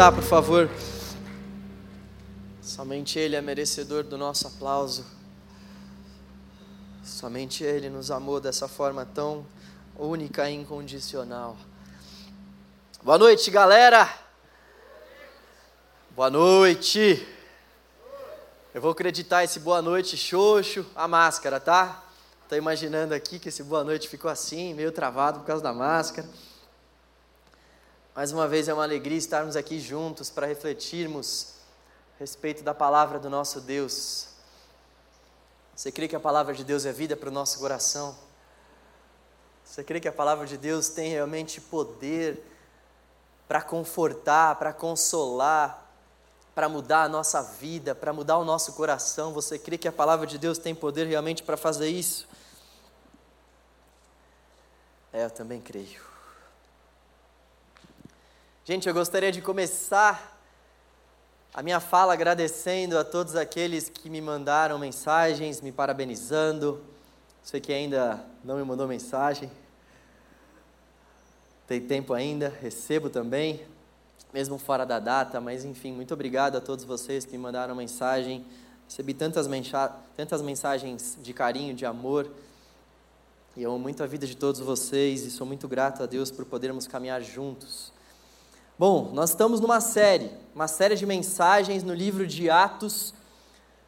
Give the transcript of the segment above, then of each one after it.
Tá, por favor. Somente Ele é merecedor do nosso aplauso. Somente Ele nos amou dessa forma tão única e incondicional. Boa noite, galera. Boa noite. Eu vou acreditar esse boa noite xoxo, a máscara, tá? Tô imaginando aqui que esse boa noite ficou assim, meio travado por causa da máscara. Mais uma vez é uma alegria estarmos aqui juntos para refletirmos a respeito da palavra do nosso Deus. Você crê que a palavra de Deus é vida para o nosso coração? Você crê que a palavra de Deus tem realmente poder para confortar, para consolar, para mudar a nossa vida, para mudar o nosso coração? Você crê que a palavra de Deus tem poder realmente para fazer isso? É, eu também creio. Gente, eu gostaria de começar a minha fala agradecendo a todos aqueles que me mandaram mensagens, me parabenizando. Você que ainda não me mandou mensagem, tem tempo ainda, recebo também, mesmo fora da data, mas enfim, muito obrigado a todos vocês que me mandaram mensagem. Recebi tantas, mensa tantas mensagens de carinho, de amor, e eu amo muito a vida de todos vocês e sou muito grato a Deus por podermos caminhar juntos. Bom, nós estamos numa série, uma série de mensagens no livro de Atos,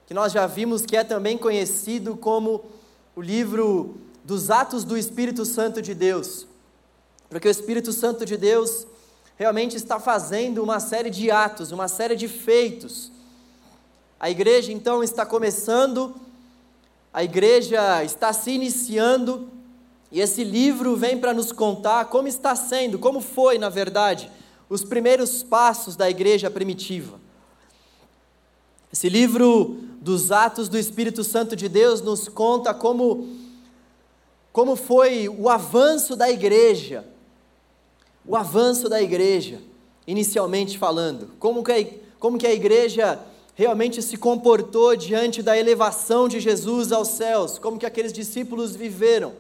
que nós já vimos que é também conhecido como o livro dos Atos do Espírito Santo de Deus. Porque o Espírito Santo de Deus realmente está fazendo uma série de atos, uma série de feitos. A igreja então está começando, a igreja está se iniciando, e esse livro vem para nos contar como está sendo, como foi, na verdade, os primeiros passos da igreja primitiva. Esse livro dos Atos do Espírito Santo de Deus nos conta como, como foi o avanço da igreja, o avanço da igreja, inicialmente falando, como que a, como que a igreja realmente se comportou diante da elevação de Jesus aos céus, como que aqueles discípulos viveram.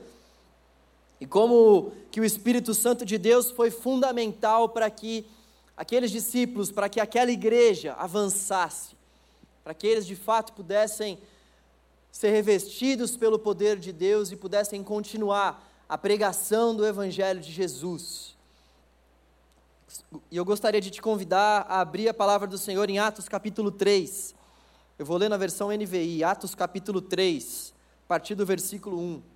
E como que o Espírito Santo de Deus foi fundamental para que aqueles discípulos, para que aquela igreja avançasse, para que eles de fato pudessem ser revestidos pelo poder de Deus e pudessem continuar a pregação do Evangelho de Jesus. E eu gostaria de te convidar a abrir a palavra do Senhor em Atos capítulo 3. Eu vou ler na versão NVI, Atos capítulo 3, a partir do versículo 1.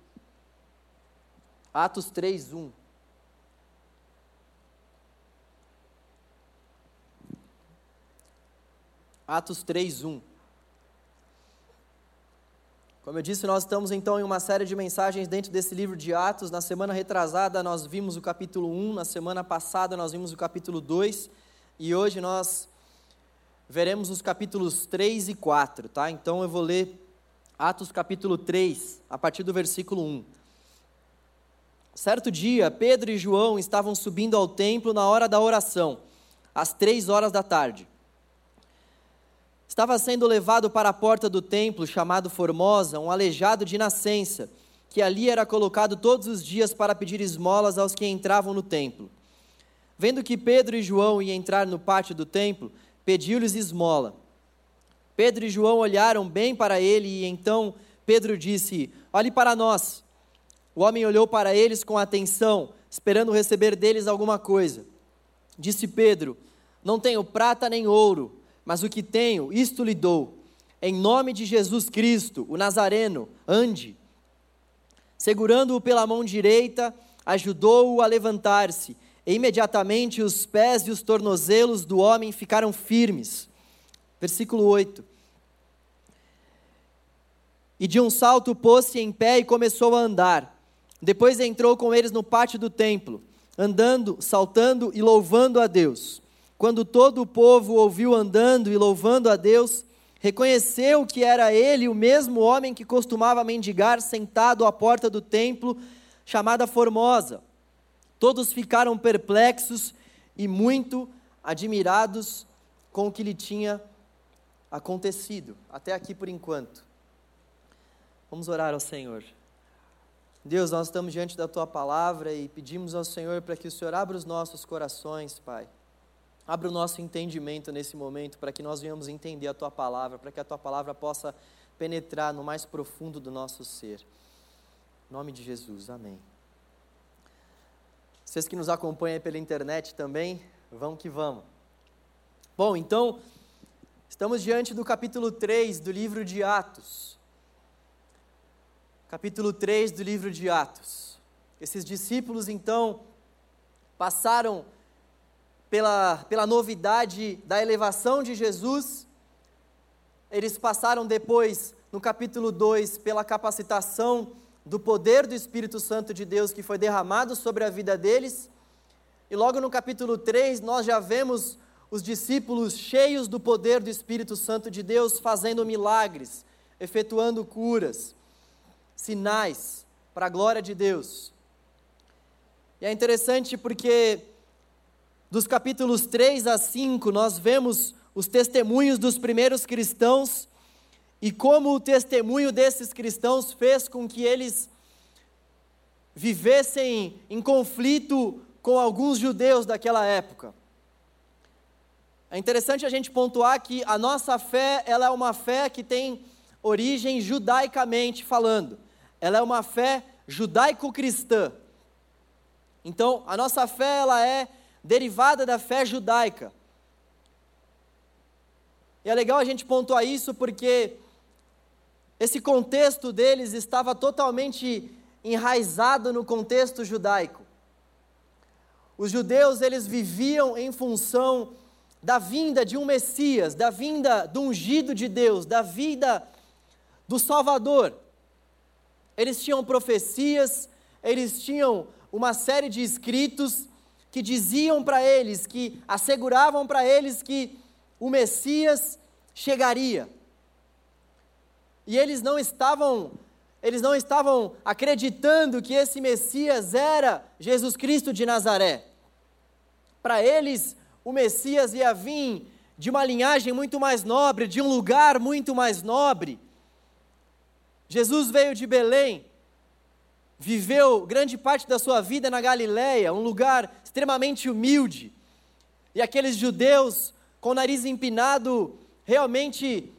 Atos 3, 1. Atos 3, 1. Como eu disse, nós estamos então em uma série de mensagens dentro desse livro de Atos. Na semana retrasada nós vimos o capítulo 1, na semana passada nós vimos o capítulo 2 e hoje nós veremos os capítulos 3 e 4, tá? Então eu vou ler Atos capítulo 3, a partir do versículo 1. Certo dia, Pedro e João estavam subindo ao templo na hora da oração, às três horas da tarde. Estava sendo levado para a porta do templo, chamado Formosa, um aleijado de nascença, que ali era colocado todos os dias para pedir esmolas aos que entravam no templo. Vendo que Pedro e João iam entrar no pátio do templo, pediu-lhes esmola. Pedro e João olharam bem para ele e então Pedro disse: Olhe para nós. O homem olhou para eles com atenção, esperando receber deles alguma coisa. Disse Pedro: Não tenho prata nem ouro, mas o que tenho, isto lhe dou. Em nome de Jesus Cristo, o Nazareno, ande. Segurando-o pela mão direita, ajudou-o a levantar-se, e imediatamente os pés e os tornozelos do homem ficaram firmes. Versículo 8. E de um salto pôs-se em pé e começou a andar. Depois entrou com eles no pátio do templo, andando, saltando e louvando a Deus. Quando todo o povo ouviu andando e louvando a Deus, reconheceu que era ele o mesmo homem que costumava mendigar sentado à porta do templo, chamada Formosa. Todos ficaram perplexos e muito admirados com o que lhe tinha acontecido. Até aqui por enquanto. Vamos orar ao Senhor. Deus, nós estamos diante da tua palavra e pedimos ao Senhor para que o Senhor abra os nossos corações, Pai. Abra o nosso entendimento nesse momento para que nós venhamos entender a tua palavra, para que a tua palavra possa penetrar no mais profundo do nosso ser. Em nome de Jesus, amém. Vocês que nos acompanham pela internet também, vamos que vamos. Bom, então, estamos diante do capítulo 3 do livro de Atos. Capítulo 3 do livro de Atos. Esses discípulos, então, passaram pela, pela novidade da elevação de Jesus, eles passaram depois, no capítulo 2, pela capacitação do poder do Espírito Santo de Deus que foi derramado sobre a vida deles. E logo no capítulo 3, nós já vemos os discípulos cheios do poder do Espírito Santo de Deus fazendo milagres, efetuando curas, sinais para a glória de Deus. E é interessante porque dos capítulos 3 a 5, nós vemos os testemunhos dos primeiros cristãos e como o testemunho desses cristãos fez com que eles vivessem em conflito com alguns judeus daquela época. É interessante a gente pontuar que a nossa fé, ela é uma fé que tem origem judaicamente falando. Ela é uma fé judaico-cristã. Então, a nossa fé ela é derivada da fé judaica. E é legal a gente pontuar isso porque esse contexto deles estava totalmente enraizado no contexto judaico. Os judeus, eles viviam em função da vinda de um Messias, da vinda do ungido de Deus, da vida do Salvador. Eles tinham profecias, eles tinham uma série de escritos que diziam para eles, que asseguravam para eles que o Messias chegaria. E eles não estavam eles não estavam acreditando que esse Messias era Jesus Cristo de Nazaré. Para eles, o Messias ia vir de uma linhagem muito mais nobre, de um lugar muito mais nobre. Jesus veio de Belém, viveu grande parte da sua vida na Galiléia, um lugar extremamente humilde. E aqueles judeus com o nariz empinado realmente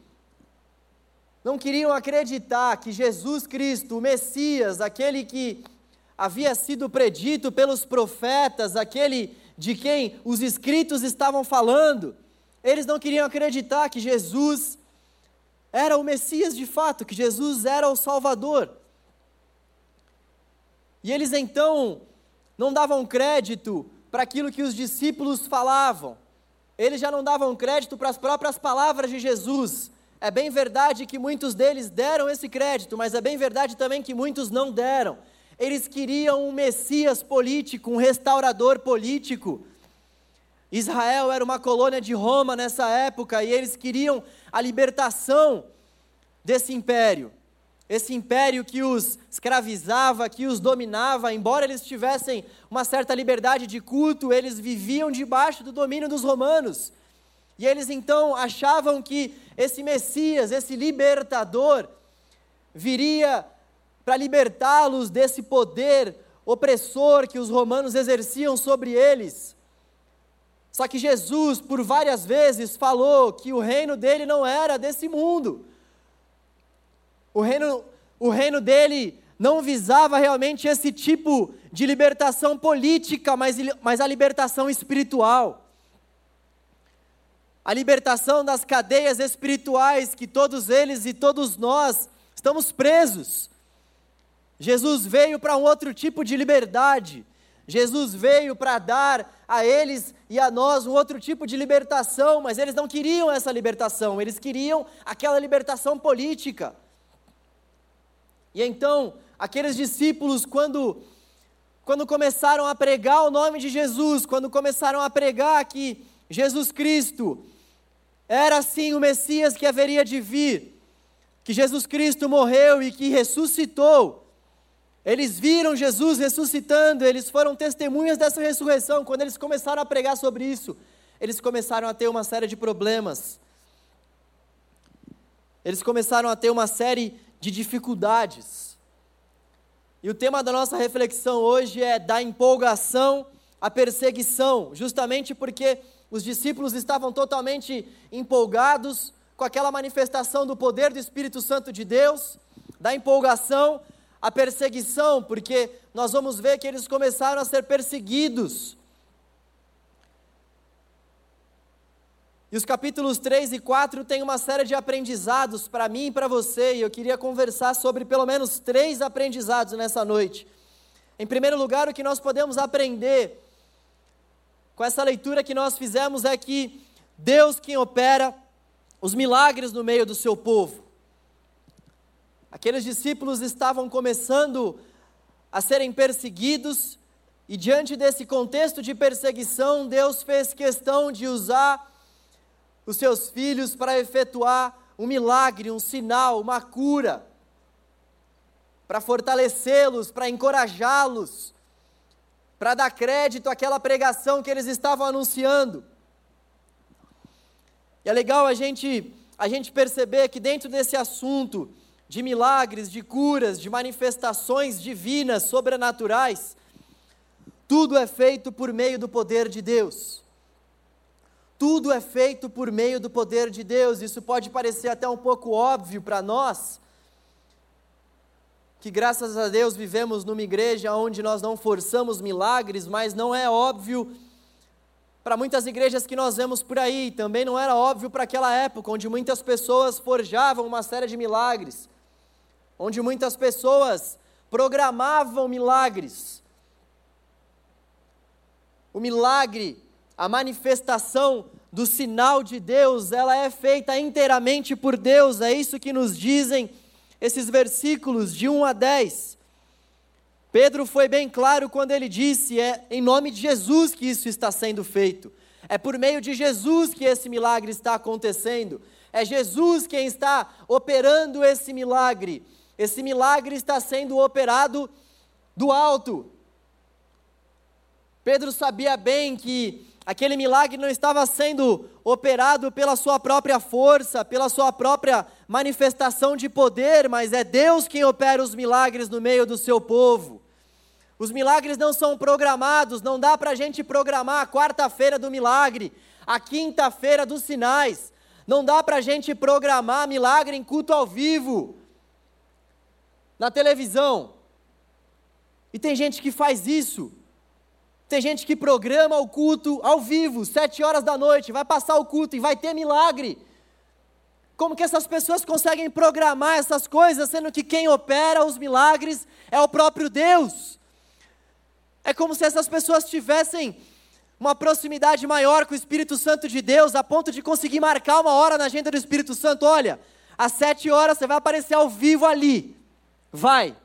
não queriam acreditar que Jesus Cristo, o Messias, aquele que havia sido predito pelos profetas, aquele de quem os escritos estavam falando, eles não queriam acreditar que Jesus era o Messias de fato, que Jesus era o Salvador. E eles então não davam crédito para aquilo que os discípulos falavam, eles já não davam crédito para as próprias palavras de Jesus. É bem verdade que muitos deles deram esse crédito, mas é bem verdade também que muitos não deram. Eles queriam um Messias político, um restaurador político. Israel era uma colônia de Roma nessa época e eles queriam a libertação desse império esse império que os escravizava, que os dominava, embora eles tivessem uma certa liberdade de culto, eles viviam debaixo do domínio dos romanos. E eles então achavam que esse Messias, esse libertador, viria para libertá-los desse poder opressor que os romanos exerciam sobre eles. Só que Jesus, por várias vezes, falou que o reino dele não era desse mundo o reino, o reino dele não visava realmente esse tipo de libertação política, mas, mas a libertação espiritual. A libertação das cadeias espirituais que todos eles e todos nós estamos presos. Jesus veio para um outro tipo de liberdade. Jesus veio para dar a eles e a nós um outro tipo de libertação, mas eles não queriam essa libertação, eles queriam aquela libertação política. E então, aqueles discípulos, quando, quando começaram a pregar o nome de Jesus, quando começaram a pregar que Jesus Cristo era sim o Messias que haveria de vir, que Jesus Cristo morreu e que ressuscitou, eles viram Jesus ressuscitando, eles foram testemunhas dessa ressurreição. Quando eles começaram a pregar sobre isso, eles começaram a ter uma série de problemas. Eles começaram a ter uma série de dificuldades. E o tema da nossa reflexão hoje é da empolgação à perseguição, justamente porque os discípulos estavam totalmente empolgados com aquela manifestação do poder do Espírito Santo de Deus, da empolgação, a perseguição, porque nós vamos ver que eles começaram a ser perseguidos. E os capítulos 3 e 4 têm uma série de aprendizados para mim e para você, e eu queria conversar sobre pelo menos três aprendizados nessa noite. Em primeiro lugar, o que nós podemos aprender com essa leitura que nós fizemos é que Deus quem opera os milagres no meio do seu povo. Aqueles discípulos estavam começando a serem perseguidos, e diante desse contexto de perseguição, Deus fez questão de usar os seus filhos para efetuar um milagre, um sinal, uma cura, para fortalecê-los, para encorajá-los, para dar crédito àquela pregação que eles estavam anunciando. E é legal a gente, a gente perceber que dentro desse assunto de milagres, de curas, de manifestações divinas, sobrenaturais, tudo é feito por meio do poder de Deus. Tudo é feito por meio do poder de Deus. Isso pode parecer até um pouco óbvio para nós, que graças a Deus vivemos numa igreja onde nós não forçamos milagres, mas não é óbvio para muitas igrejas que nós vemos por aí, também não era óbvio para aquela época, onde muitas pessoas forjavam uma série de milagres, onde muitas pessoas programavam milagres. O milagre, a manifestação do sinal de Deus, ela é feita inteiramente por Deus, é isso que nos dizem esses versículos de 1 a 10. Pedro foi bem claro quando ele disse: é em nome de Jesus que isso está sendo feito. É por meio de Jesus que esse milagre está acontecendo. É Jesus quem está operando esse milagre. Esse milagre está sendo operado do alto. Pedro sabia bem que aquele milagre não estava sendo operado pela sua própria força, pela sua própria manifestação de poder, mas é Deus quem opera os milagres no meio do seu povo. Os milagres não são programados, não dá para a gente programar a quarta-feira do milagre, a quinta-feira dos sinais, não dá para a gente programar milagre em culto ao vivo, na televisão. E tem gente que faz isso. Tem gente que programa o culto ao vivo, sete horas da noite, vai passar o culto e vai ter milagre. Como que essas pessoas conseguem programar essas coisas, sendo que quem opera os milagres é o próprio Deus? É como se essas pessoas tivessem uma proximidade maior com o Espírito Santo de Deus, a ponto de conseguir marcar uma hora na agenda do Espírito Santo. Olha, às sete horas você vai aparecer ao vivo ali. Vai,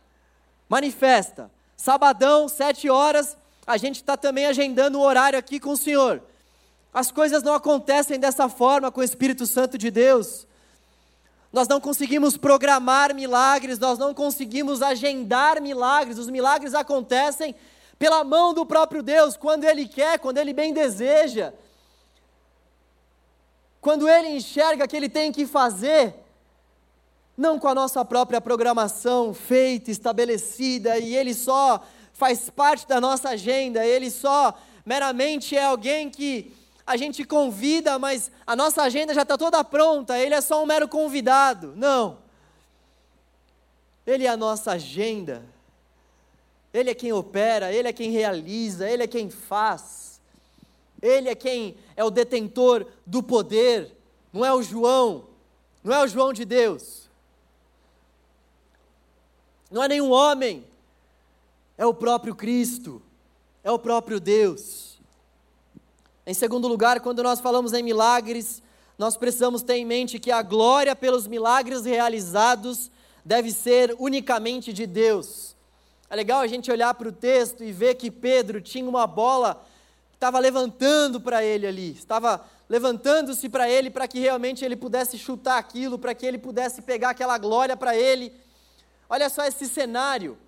manifesta. Sabadão, sete horas, a gente está também agendando o horário aqui com o Senhor. As coisas não acontecem dessa forma com o Espírito Santo de Deus. Nós não conseguimos programar milagres, nós não conseguimos agendar milagres, os milagres acontecem pela mão do próprio Deus, quando Ele quer, quando Ele bem deseja. Quando Ele enxerga que Ele tem que fazer, não com a nossa própria programação feita, estabelecida, e Ele só faz parte da nossa agenda, ele só meramente é alguém que a gente convida, mas a nossa agenda já está toda pronta, ele é só um mero convidado. Não. Ele é a nossa agenda. Ele é quem opera, ele é quem realiza, ele é quem faz. Ele é quem é o detentor do poder, não é o João, não é o João de Deus. Não é nenhum homem, é o próprio Cristo, é o próprio Deus. Em segundo lugar, quando nós falamos em milagres, nós precisamos ter em mente que a glória pelos milagres realizados deve ser unicamente de Deus. É legal a gente olhar para o texto e ver que Pedro tinha uma bola que estava levantando para ele ali, estava levantando-se para ele para que realmente ele pudesse chutar aquilo, para que ele pudesse pegar aquela glória para ele. Olha só esse cenário.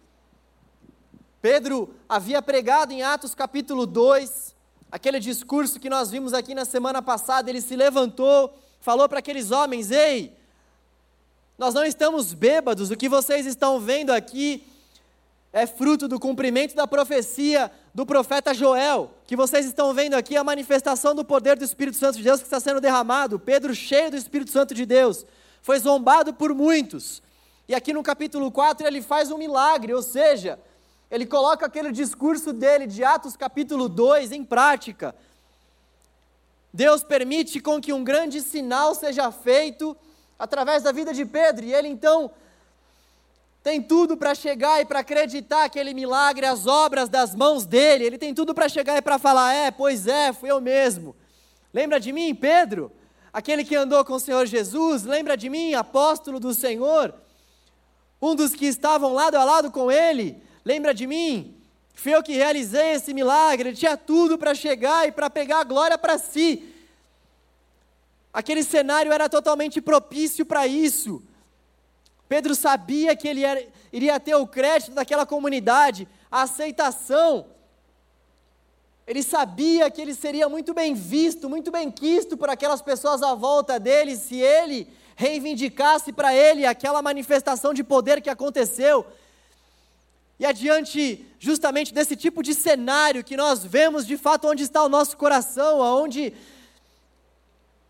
Pedro havia pregado em Atos capítulo 2, aquele discurso que nós vimos aqui na semana passada, ele se levantou, falou para aqueles homens: Ei, nós não estamos bêbados, o que vocês estão vendo aqui é fruto do cumprimento da profecia do profeta Joel, que vocês estão vendo aqui a manifestação do poder do Espírito Santo de Deus que está sendo derramado. Pedro, cheio do Espírito Santo de Deus, foi zombado por muitos. E aqui no capítulo 4 ele faz um milagre, ou seja, ele coloca aquele discurso dele de Atos capítulo 2 em prática. Deus permite com que um grande sinal seja feito através da vida de Pedro, e ele então tem tudo para chegar e para acreditar aquele milagre, as obras das mãos dele. Ele tem tudo para chegar e para falar: é, pois é, fui eu mesmo. Lembra de mim, Pedro? Aquele que andou com o Senhor Jesus? Lembra de mim, apóstolo do Senhor? Um dos que estavam lado a lado com ele? Lembra de mim? Fui eu que realizei esse milagre. Ele tinha tudo para chegar e para pegar a glória para si. Aquele cenário era totalmente propício para isso. Pedro sabia que ele era, iria ter o crédito daquela comunidade, a aceitação. Ele sabia que ele seria muito bem visto, muito bem quisto por aquelas pessoas à volta dele, se ele reivindicasse para ele aquela manifestação de poder que aconteceu. E adiante justamente desse tipo de cenário que nós vemos de fato onde está o nosso coração, aonde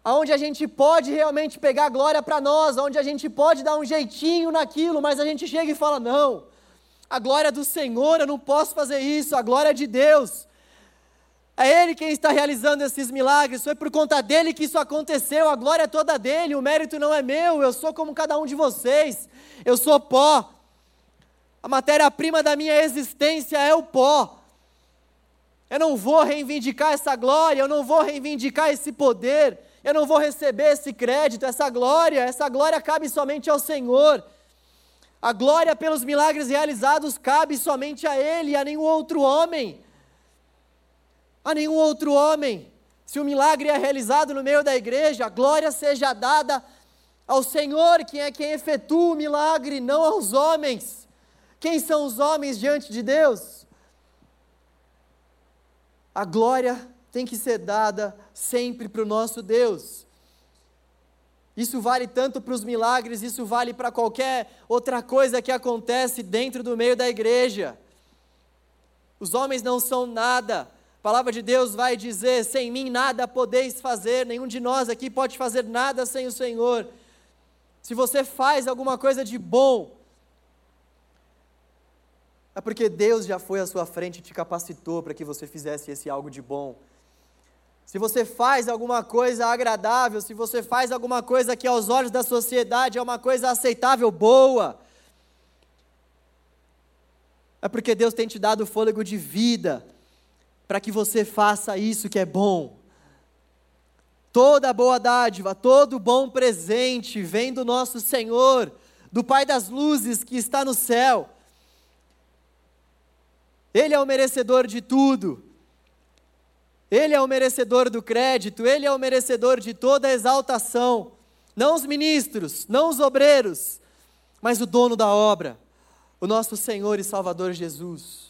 onde a gente pode realmente pegar glória para nós, onde a gente pode dar um jeitinho naquilo, mas a gente chega e fala: não, a glória do Senhor, eu não posso fazer isso, a glória é de Deus. É Ele quem está realizando esses milagres, foi por conta dele que isso aconteceu, a glória é toda dele, o mérito não é meu, eu sou como cada um de vocês, eu sou pó. A matéria-prima da minha existência é o pó. Eu não vou reivindicar essa glória, eu não vou reivindicar esse poder, eu não vou receber esse crédito, essa glória, essa glória cabe somente ao Senhor. A glória pelos milagres realizados cabe somente a Ele, a nenhum outro homem. A nenhum outro homem. Se o milagre é realizado no meio da igreja, a glória seja dada ao Senhor, que é quem efetua o milagre, não aos homens. Quem são os homens diante de Deus? A glória tem que ser dada sempre para o nosso Deus. Isso vale tanto para os milagres, isso vale para qualquer outra coisa que acontece dentro do meio da igreja. Os homens não são nada. A palavra de Deus vai dizer: sem mim nada podeis fazer, nenhum de nós aqui pode fazer nada sem o Senhor. Se você faz alguma coisa de bom, é porque Deus já foi à sua frente e te capacitou para que você fizesse esse algo de bom se você faz alguma coisa agradável, se você faz alguma coisa que aos olhos da sociedade é uma coisa aceitável, boa, é porque Deus tem te dado fôlego de vida para que você faça isso que é bom. Toda boa dádiva, todo bom presente vem do nosso Senhor, do Pai das luzes que está no céu. Ele é o merecedor de tudo. Ele é o merecedor do crédito, ele é o merecedor de toda exaltação. Não os ministros, não os obreiros, mas o dono da obra, o nosso Senhor e Salvador Jesus.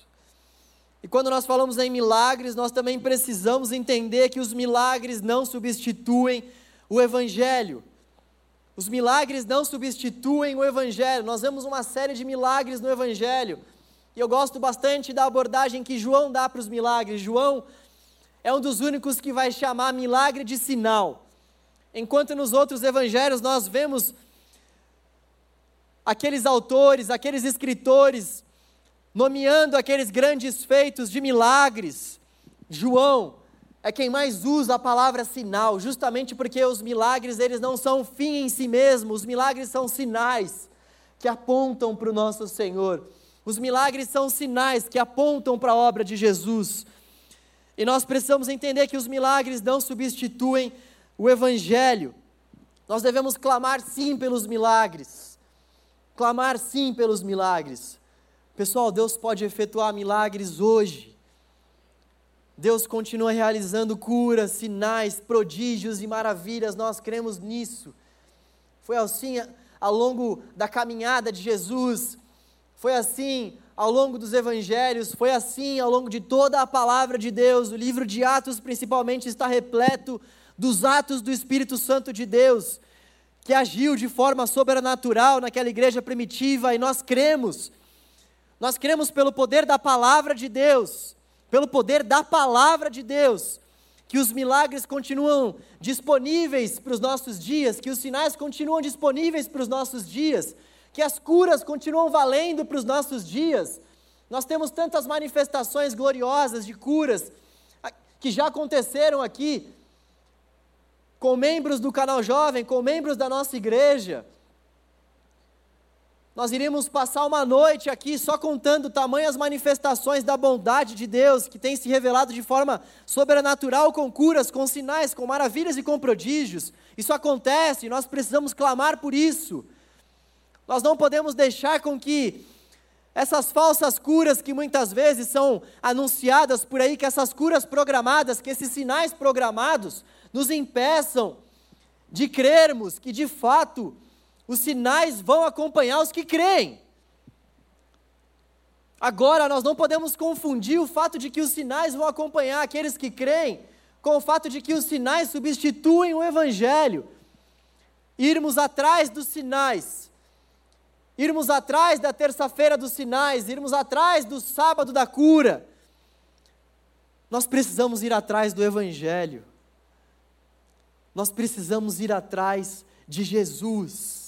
E quando nós falamos em milagres, nós também precisamos entender que os milagres não substituem o Evangelho. Os milagres não substituem o Evangelho. Nós vemos uma série de milagres no Evangelho. E eu gosto bastante da abordagem que João dá para os milagres. João é um dos únicos que vai chamar milagre de sinal. Enquanto nos outros evangelhos nós vemos aqueles autores, aqueles escritores, nomeando aqueles grandes feitos de milagres. João é quem mais usa a palavra sinal, justamente porque os milagres eles não são fim em si mesmos, os milagres são sinais que apontam para o nosso Senhor. Os milagres são sinais que apontam para a obra de Jesus. E nós precisamos entender que os milagres não substituem o Evangelho. Nós devemos clamar sim pelos milagres. Clamar sim pelos milagres. Pessoal, Deus pode efetuar milagres hoje. Deus continua realizando curas, sinais, prodígios e maravilhas, nós cremos nisso. Foi assim ao longo da caminhada de Jesus, foi assim ao longo dos evangelhos, foi assim ao longo de toda a palavra de Deus. O livro de Atos, principalmente, está repleto dos atos do Espírito Santo de Deus, que agiu de forma sobrenatural naquela igreja primitiva, e nós cremos. Nós cremos pelo poder da palavra de Deus, pelo poder da palavra de Deus, que os milagres continuam disponíveis para os nossos dias, que os sinais continuam disponíveis para os nossos dias, que as curas continuam valendo para os nossos dias. Nós temos tantas manifestações gloriosas de curas que já aconteceram aqui com membros do canal Jovem, com membros da nossa igreja. Nós iríamos passar uma noite aqui só contando tamanhas manifestações da bondade de Deus que tem se revelado de forma sobrenatural com curas, com sinais, com maravilhas e com prodígios. Isso acontece, nós precisamos clamar por isso. Nós não podemos deixar com que essas falsas curas que muitas vezes são anunciadas por aí, que essas curas programadas, que esses sinais programados nos impeçam de crermos que de fato os sinais vão acompanhar os que creem. Agora, nós não podemos confundir o fato de que os sinais vão acompanhar aqueles que creem com o fato de que os sinais substituem o Evangelho. Irmos atrás dos sinais, irmos atrás da terça-feira dos sinais, irmos atrás do sábado da cura. Nós precisamos ir atrás do Evangelho, nós precisamos ir atrás de Jesus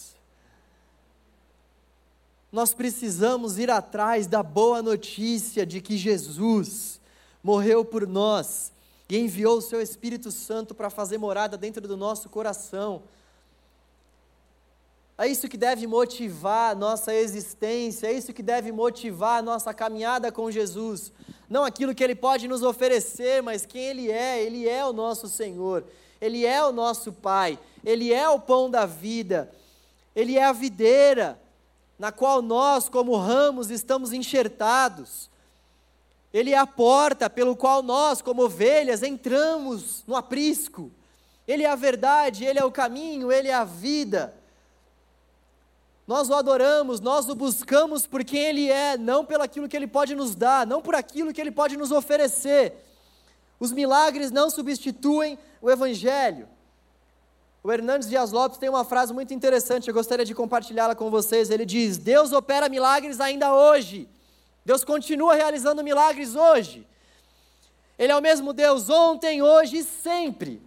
nós precisamos ir atrás da boa notícia de que Jesus morreu por nós e enviou o seu Espírito Santo para fazer morada dentro do nosso coração. É isso que deve motivar a nossa existência, é isso que deve motivar a nossa caminhada com Jesus. Não aquilo que Ele pode nos oferecer, mas quem Ele é. Ele é o nosso Senhor, Ele é o nosso Pai, Ele é o pão da vida, Ele é a videira na qual nós, como ramos, estamos enxertados. Ele é a porta pelo qual nós, como ovelhas, entramos no aprisco. Ele é a verdade, ele é o caminho, ele é a vida. Nós o adoramos, nós o buscamos por quem ele é, não pelo aquilo que ele pode nos dar, não por aquilo que ele pode nos oferecer. Os milagres não substituem o evangelho. O Hernandes Dias Lopes tem uma frase muito interessante, eu gostaria de compartilhá-la com vocês. Ele diz: Deus opera milagres ainda hoje. Deus continua realizando milagres hoje. Ele é o mesmo Deus ontem, hoje e sempre.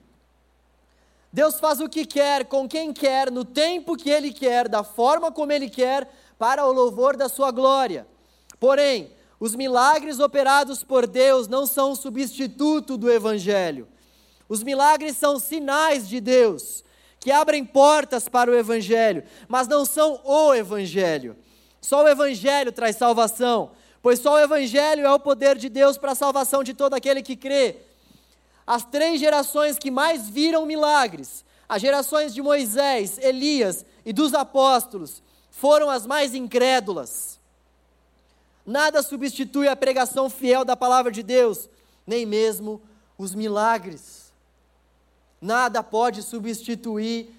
Deus faz o que quer, com quem quer, no tempo que Ele quer, da forma como Ele quer, para o louvor da Sua glória. Porém, os milagres operados por Deus não são substituto do Evangelho. Os milagres são sinais de Deus que abrem portas para o Evangelho, mas não são o Evangelho. Só o Evangelho traz salvação, pois só o Evangelho é o poder de Deus para a salvação de todo aquele que crê. As três gerações que mais viram milagres, as gerações de Moisés, Elias e dos apóstolos, foram as mais incrédulas. Nada substitui a pregação fiel da palavra de Deus, nem mesmo os milagres. Nada pode substituir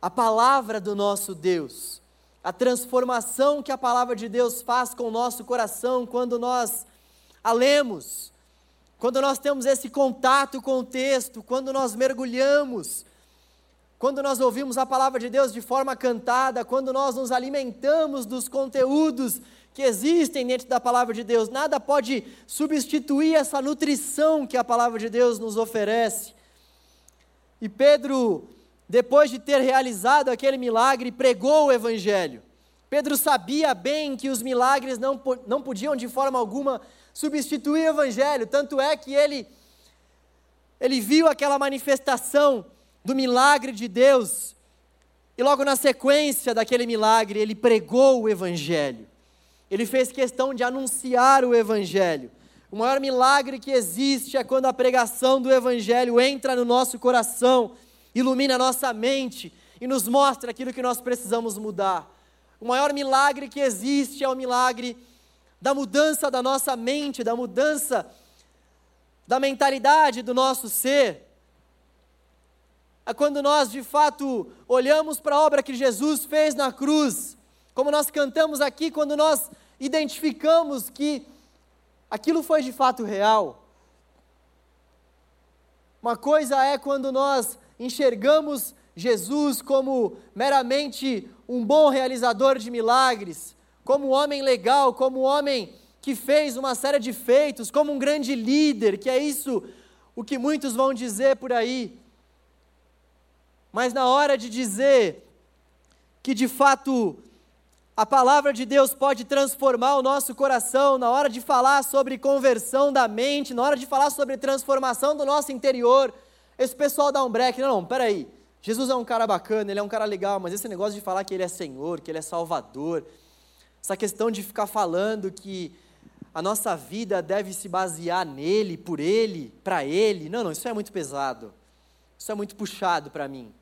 a palavra do nosso Deus, a transformação que a palavra de Deus faz com o nosso coração quando nós a lemos, quando nós temos esse contato com o texto, quando nós mergulhamos, quando nós ouvimos a palavra de Deus de forma cantada, quando nós nos alimentamos dos conteúdos que existem dentro da palavra de Deus, nada pode substituir essa nutrição que a palavra de Deus nos oferece. E Pedro, depois de ter realizado aquele milagre, pregou o Evangelho. Pedro sabia bem que os milagres não, não podiam de forma alguma substituir o Evangelho, tanto é que ele, ele viu aquela manifestação do milagre de Deus, e logo na sequência daquele milagre, ele pregou o Evangelho. Ele fez questão de anunciar o Evangelho. O maior milagre que existe é quando a pregação do Evangelho entra no nosso coração, ilumina a nossa mente e nos mostra aquilo que nós precisamos mudar. O maior milagre que existe é o milagre da mudança da nossa mente, da mudança da mentalidade do nosso ser. É quando nós de fato olhamos para a obra que Jesus fez na cruz, como nós cantamos aqui, quando nós identificamos que aquilo foi de fato real. Uma coisa é quando nós enxergamos Jesus como meramente um bom realizador de milagres, como um homem legal, como um homem que fez uma série de feitos, como um grande líder, que é isso o que muitos vão dizer por aí. Mas na hora de dizer que de fato a palavra de Deus pode transformar o nosso coração, na hora de falar sobre conversão da mente, na hora de falar sobre transformação do nosso interior, esse pessoal dá um break. Não, não, peraí. Jesus é um cara bacana, ele é um cara legal, mas esse negócio de falar que ele é Senhor, que ele é Salvador, essa questão de ficar falando que a nossa vida deve se basear nele, por ele, para ele, não, não, isso é muito pesado. Isso é muito puxado para mim.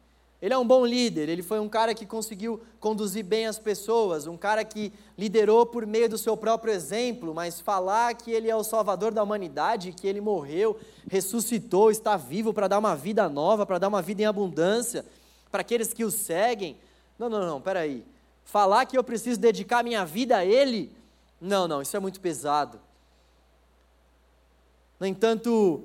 Ele é um bom líder, ele foi um cara que conseguiu conduzir bem as pessoas, um cara que liderou por meio do seu próprio exemplo, mas falar que ele é o salvador da humanidade, que ele morreu, ressuscitou, está vivo para dar uma vida nova, para dar uma vida em abundância para aqueles que o seguem. Não, não, não, peraí. Falar que eu preciso dedicar minha vida a ele, não, não, isso é muito pesado. No entanto,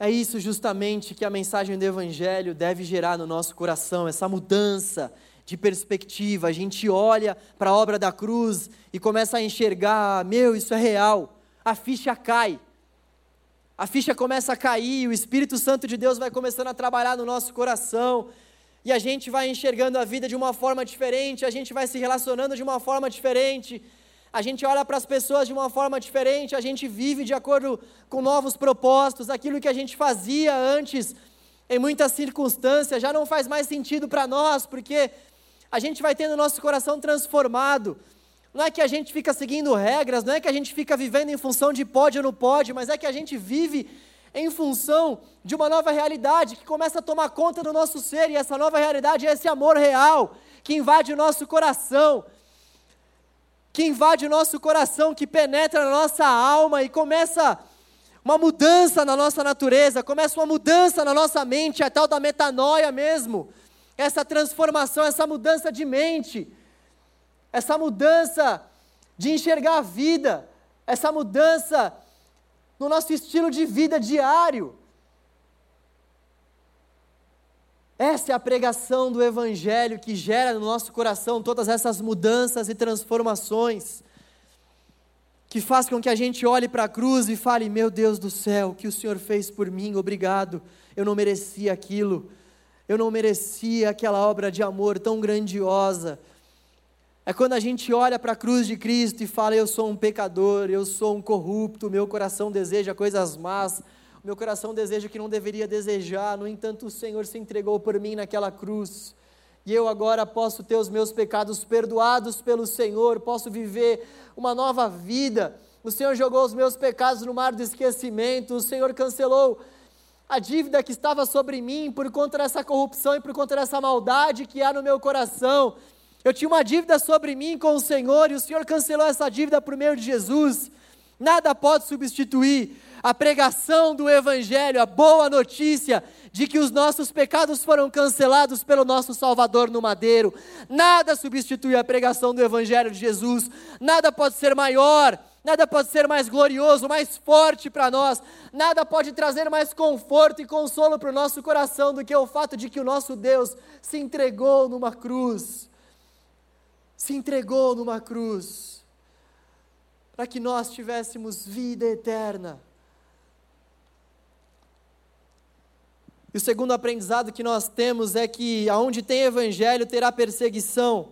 é isso justamente que a mensagem do Evangelho deve gerar no nosso coração, essa mudança de perspectiva. A gente olha para a obra da cruz e começa a enxergar: meu, isso é real. A ficha cai. A ficha começa a cair, o Espírito Santo de Deus vai começando a trabalhar no nosso coração. E a gente vai enxergando a vida de uma forma diferente, a gente vai se relacionando de uma forma diferente a gente olha para as pessoas de uma forma diferente, a gente vive de acordo com novos propósitos, aquilo que a gente fazia antes, em muitas circunstâncias, já não faz mais sentido para nós, porque a gente vai tendo nosso coração transformado. Não é que a gente fica seguindo regras, não é que a gente fica vivendo em função de pode ou não pode, mas é que a gente vive em função de uma nova realidade que começa a tomar conta do nosso ser, e essa nova realidade é esse amor real que invade o nosso coração que invade o nosso coração, que penetra na nossa alma e começa uma mudança na nossa natureza, começa uma mudança na nossa mente, a tal da metanoia mesmo. Essa transformação, essa mudança de mente, essa mudança de enxergar a vida, essa mudança no nosso estilo de vida diário. Essa é a pregação do Evangelho que gera no nosso coração todas essas mudanças e transformações, que faz com que a gente olhe para a cruz e fale: Meu Deus do céu, o que o Senhor fez por mim, obrigado, eu não merecia aquilo, eu não merecia aquela obra de amor tão grandiosa. É quando a gente olha para a cruz de Cristo e fala: Eu sou um pecador, eu sou um corrupto, meu coração deseja coisas más meu coração deseja que não deveria desejar, no entanto, o Senhor se entregou por mim naquela cruz. E eu agora posso ter os meus pecados perdoados pelo Senhor, posso viver uma nova vida. O Senhor jogou os meus pecados no mar do esquecimento, o Senhor cancelou a dívida que estava sobre mim por conta dessa corrupção e por conta dessa maldade que há no meu coração. Eu tinha uma dívida sobre mim com o Senhor e o Senhor cancelou essa dívida por meio de Jesus. Nada pode substituir a pregação do Evangelho, a boa notícia de que os nossos pecados foram cancelados pelo nosso Salvador no madeiro. Nada substitui a pregação do Evangelho de Jesus, nada pode ser maior, nada pode ser mais glorioso, mais forte para nós, nada pode trazer mais conforto e consolo para o nosso coração do que o fato de que o nosso Deus se entregou numa cruz. Se entregou numa cruz para que nós tivéssemos vida eterna. O segundo aprendizado que nós temos é que aonde tem evangelho terá perseguição.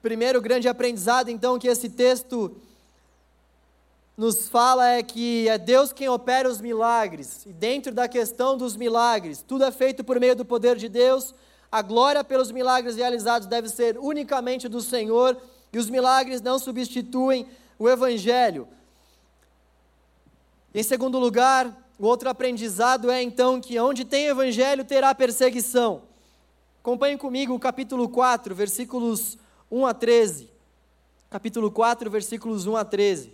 Primeiro grande aprendizado, então, que esse texto nos fala é que é Deus quem opera os milagres. E dentro da questão dos milagres, tudo é feito por meio do poder de Deus. A glória pelos milagres realizados deve ser unicamente do Senhor, e os milagres não substituem o evangelho. Em segundo lugar, o outro aprendizado é então que onde tem evangelho terá perseguição. Acompanhe comigo o capítulo 4, versículos 1 a 13. Capítulo 4, versículos 1 a 13.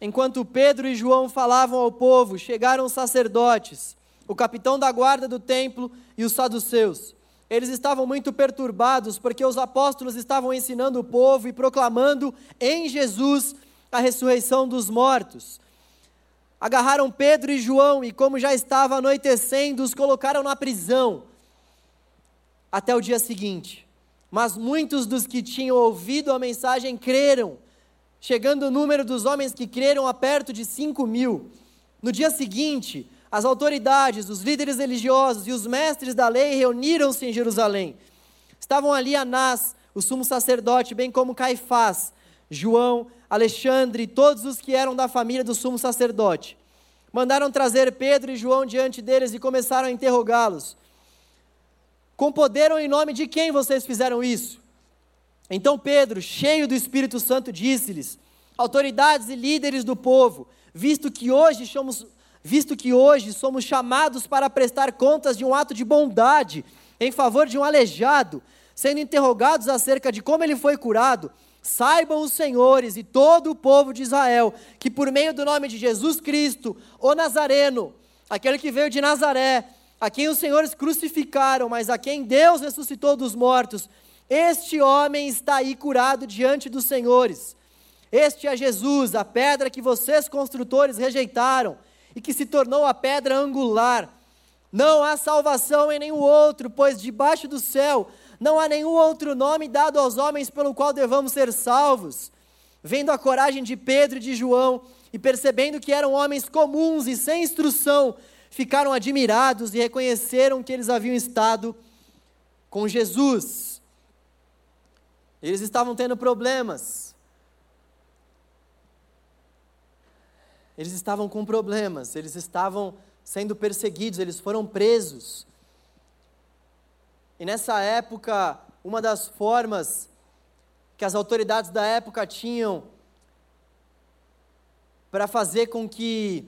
Enquanto Pedro e João falavam ao povo, chegaram os sacerdotes, o capitão da guarda do templo e os saduceus. Eles estavam muito perturbados porque os apóstolos estavam ensinando o povo e proclamando em Jesus a ressurreição dos mortos. Agarraram Pedro e João e, como já estava anoitecendo, os colocaram na prisão. até o dia seguinte. Mas muitos dos que tinham ouvido a mensagem creram, chegando o número dos homens que creram a perto de cinco mil. No dia seguinte, as autoridades, os líderes religiosos e os mestres da lei reuniram-se em Jerusalém. Estavam ali Anás, o sumo sacerdote, bem como Caifás, João, Alexandre e todos os que eram da família do sumo sacerdote. Mandaram trazer Pedro e João diante deles e começaram a interrogá-los. Com poder ou em nome de quem vocês fizeram isso? Então Pedro, cheio do Espírito Santo, disse-lhes: Autoridades e líderes do povo, visto que hoje somos, visto que hoje somos chamados para prestar contas de um ato de bondade em favor de um aleijado, sendo interrogados acerca de como ele foi curado, Saibam os senhores e todo o povo de Israel que, por meio do nome de Jesus Cristo, o Nazareno, aquele que veio de Nazaré, a quem os senhores crucificaram, mas a quem Deus ressuscitou dos mortos, este homem está aí curado diante dos senhores. Este é Jesus, a pedra que vocês construtores rejeitaram e que se tornou a pedra angular. Não há salvação em nenhum outro, pois debaixo do céu não há nenhum outro nome dado aos homens pelo qual devamos ser salvos. Vendo a coragem de Pedro e de João, e percebendo que eram homens comuns e sem instrução, ficaram admirados e reconheceram que eles haviam estado com Jesus. Eles estavam tendo problemas. Eles estavam com problemas, eles estavam sendo perseguidos, eles foram presos. E nessa época, uma das formas que as autoridades da época tinham para fazer com que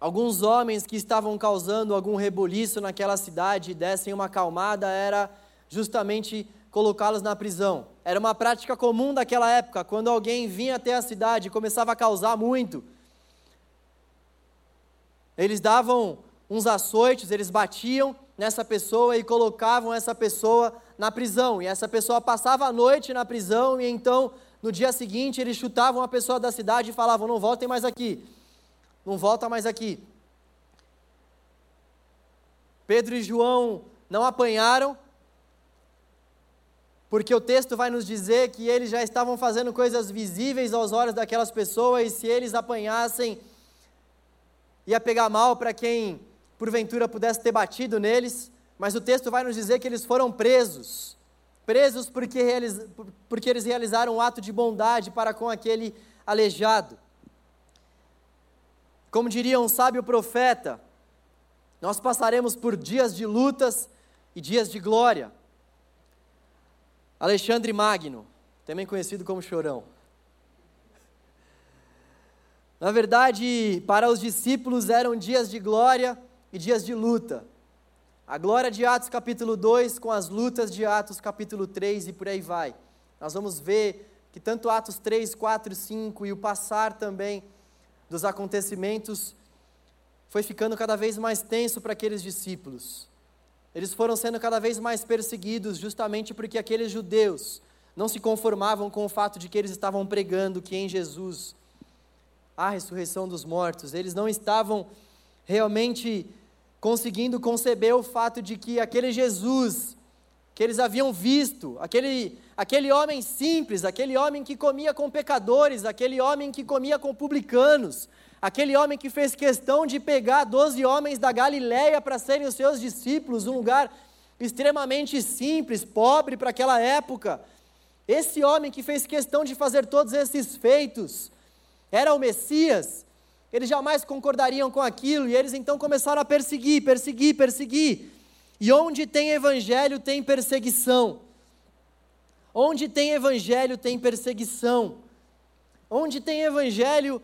alguns homens que estavam causando algum rebuliço naquela cidade dessem uma calmada era justamente colocá-los na prisão. Era uma prática comum daquela época, quando alguém vinha até a cidade e começava a causar muito. Eles davam uns açoites, eles batiam nessa pessoa e colocavam essa pessoa na prisão. E essa pessoa passava a noite na prisão e então no dia seguinte eles chutavam a pessoa da cidade e falavam: "Não voltem mais aqui. Não volta mais aqui". Pedro e João não apanharam, porque o texto vai nos dizer que eles já estavam fazendo coisas visíveis aos olhos daquelas pessoas, e se eles apanhassem, ia pegar mal para quem porventura pudesse ter batido neles, mas o texto vai nos dizer que eles foram presos. Presos porque, realiz... porque eles realizaram um ato de bondade para com aquele aleijado. Como diria um sábio profeta, nós passaremos por dias de lutas e dias de glória. Alexandre Magno, também conhecido como Chorão. Na verdade, para os discípulos eram dias de glória e dias de luta. A glória de Atos capítulo 2 com as lutas de Atos capítulo 3 e por aí vai. Nós vamos ver que tanto Atos 3, 4 5 e o passar também dos acontecimentos foi ficando cada vez mais tenso para aqueles discípulos. Eles foram sendo cada vez mais perseguidos justamente porque aqueles judeus não se conformavam com o fato de que eles estavam pregando que em Jesus há ressurreição dos mortos. Eles não estavam realmente conseguindo conceber o fato de que aquele Jesus que eles haviam visto, aquele, aquele homem simples, aquele homem que comia com pecadores, aquele homem que comia com publicanos, aquele homem que fez questão de pegar doze homens da Galiléia para serem os seus discípulos, um lugar extremamente simples, pobre para aquela época. Esse homem que fez questão de fazer todos esses feitos, era o Messias, eles jamais concordariam com aquilo, e eles então começaram a perseguir, perseguir, perseguir. E onde tem evangelho, tem perseguição. Onde tem evangelho, tem perseguição. Onde tem evangelho,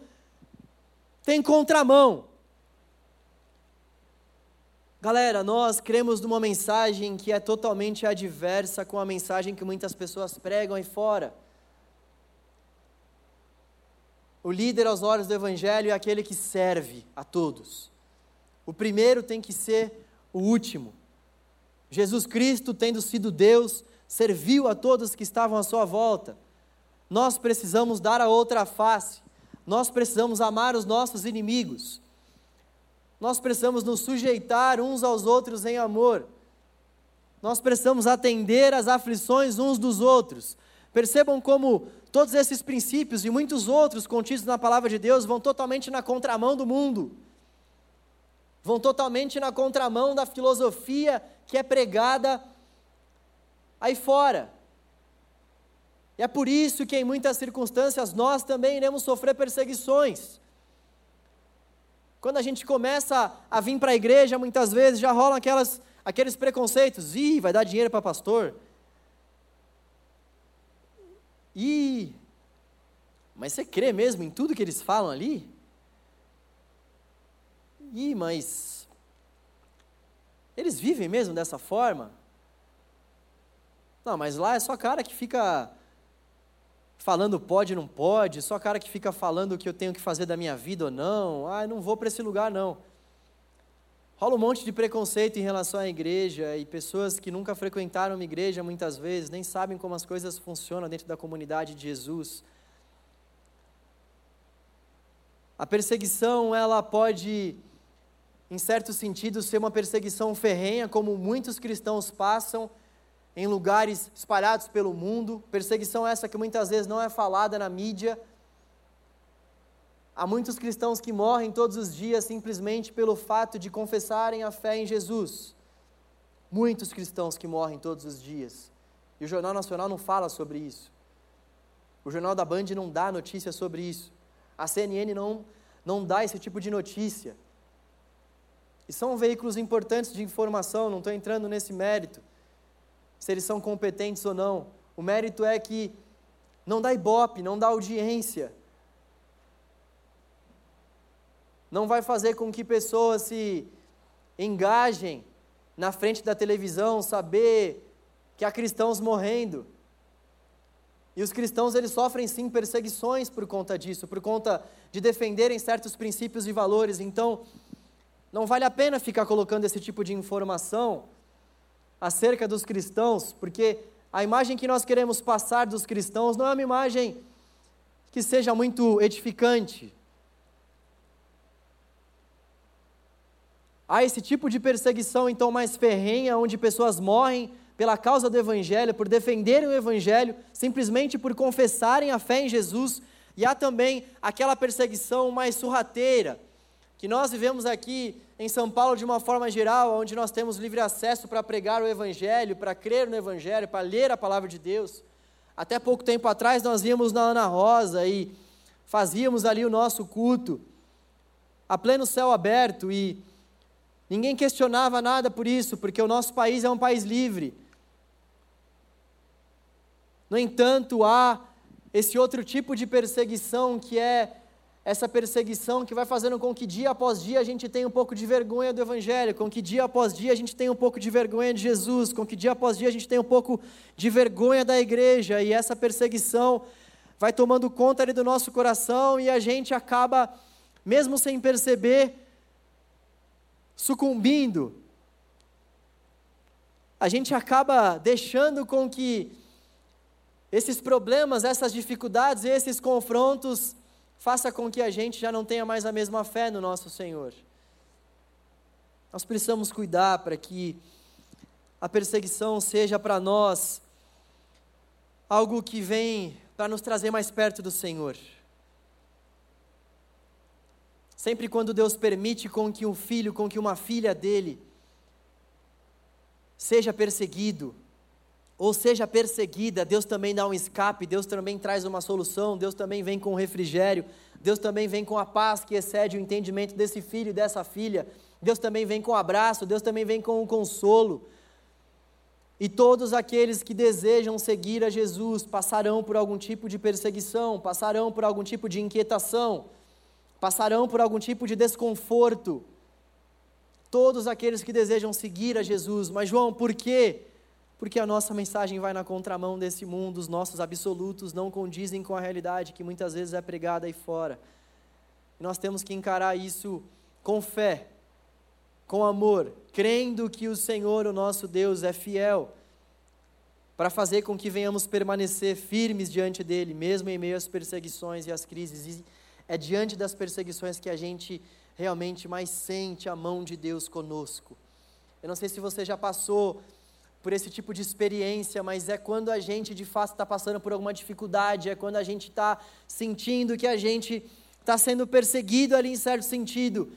tem contramão. Galera, nós cremos numa mensagem que é totalmente adversa com a mensagem que muitas pessoas pregam aí fora. O líder aos olhos do Evangelho é aquele que serve a todos. O primeiro tem que ser o último. Jesus Cristo, tendo sido Deus, serviu a todos que estavam à sua volta. Nós precisamos dar a outra face. Nós precisamos amar os nossos inimigos. Nós precisamos nos sujeitar uns aos outros em amor. nós precisamos atender às aflições uns dos outros. Percebam como todos esses princípios e muitos outros contidos na palavra de Deus vão totalmente na contramão do mundo. Vão totalmente na contramão da filosofia que é pregada aí fora. E é por isso que, em muitas circunstâncias, nós também iremos sofrer perseguições. Quando a gente começa a vir para a igreja, muitas vezes já rolam aquelas, aqueles preconceitos. Ih, vai dar dinheiro para pastor. Ih, mas você crê mesmo em tudo que eles falam ali? Ih, mas eles vivem mesmo dessa forma? Não, mas lá é só cara que fica falando pode não pode, só cara que fica falando o que eu tenho que fazer da minha vida ou não. Ah, não vou para esse lugar não. Rola um monte de preconceito em relação à igreja e pessoas que nunca frequentaram uma igreja muitas vezes nem sabem como as coisas funcionam dentro da comunidade de Jesus. A perseguição, ela pode, em certo sentido, ser uma perseguição ferrenha, como muitos cristãos passam em lugares espalhados pelo mundo. Perseguição essa que muitas vezes não é falada na mídia. Há muitos cristãos que morrem todos os dias simplesmente pelo fato de confessarem a fé em Jesus. Muitos cristãos que morrem todos os dias. E o Jornal Nacional não fala sobre isso. O Jornal da Band não dá notícia sobre isso. A CNN não, não dá esse tipo de notícia. E são veículos importantes de informação, não estou entrando nesse mérito se eles são competentes ou não. O mérito é que não dá ibope, não dá audiência. Não vai fazer com que pessoas se engajem na frente da televisão, saber que há cristãos morrendo. E os cristãos eles sofrem sim perseguições por conta disso, por conta de defenderem certos princípios e valores. Então, não vale a pena ficar colocando esse tipo de informação acerca dos cristãos, porque a imagem que nós queremos passar dos cristãos não é uma imagem que seja muito edificante. Há esse tipo de perseguição então mais ferrenha, onde pessoas morrem pela causa do Evangelho, por defenderem o Evangelho, simplesmente por confessarem a fé em Jesus, e há também aquela perseguição mais surrateira, que nós vivemos aqui em São Paulo de uma forma geral, onde nós temos livre acesso para pregar o Evangelho, para crer no Evangelho, para ler a palavra de Deus. Até pouco tempo atrás nós íamos na Ana Rosa e fazíamos ali o nosso culto, a pleno céu aberto, e ninguém questionava nada por isso, porque o nosso país é um país livre. No entanto, há esse outro tipo de perseguição que é essa perseguição que vai fazendo com que dia após dia a gente tenha um pouco de vergonha do Evangelho, com que dia após dia a gente tenha um pouco de vergonha de Jesus, com que dia após dia a gente tenha um pouco de vergonha da igreja, e essa perseguição vai tomando conta ali do nosso coração e a gente acaba, mesmo sem perceber, sucumbindo. A gente acaba deixando com que esses problemas, essas dificuldades, esses confrontos faça com que a gente já não tenha mais a mesma fé no nosso Senhor. Nós precisamos cuidar para que a perseguição seja para nós algo que vem para nos trazer mais perto do Senhor. Sempre quando Deus permite com que um filho, com que uma filha dele seja perseguido, ou seja perseguida, Deus também dá um escape, Deus também traz uma solução, Deus também vem com refrigério, Deus também vem com a paz que excede o entendimento desse filho e dessa filha, Deus também vem com o abraço, Deus também vem com o consolo. E todos aqueles que desejam seguir a Jesus passarão por algum tipo de perseguição, passarão por algum tipo de inquietação, passarão por algum tipo de desconforto. Todos aqueles que desejam seguir a Jesus, mas João, por quê? porque a nossa mensagem vai na contramão desse mundo, os nossos absolutos não condizem com a realidade que muitas vezes é pregada aí fora. E nós temos que encarar isso com fé, com amor, crendo que o Senhor, o nosso Deus, é fiel, para fazer com que venhamos permanecer firmes diante dele, mesmo em meio às perseguições e às crises. E é diante das perseguições que a gente realmente mais sente a mão de Deus conosco. Eu não sei se você já passou por esse tipo de experiência, mas é quando a gente de fato está passando por alguma dificuldade, é quando a gente está sentindo que a gente está sendo perseguido ali em certo sentido,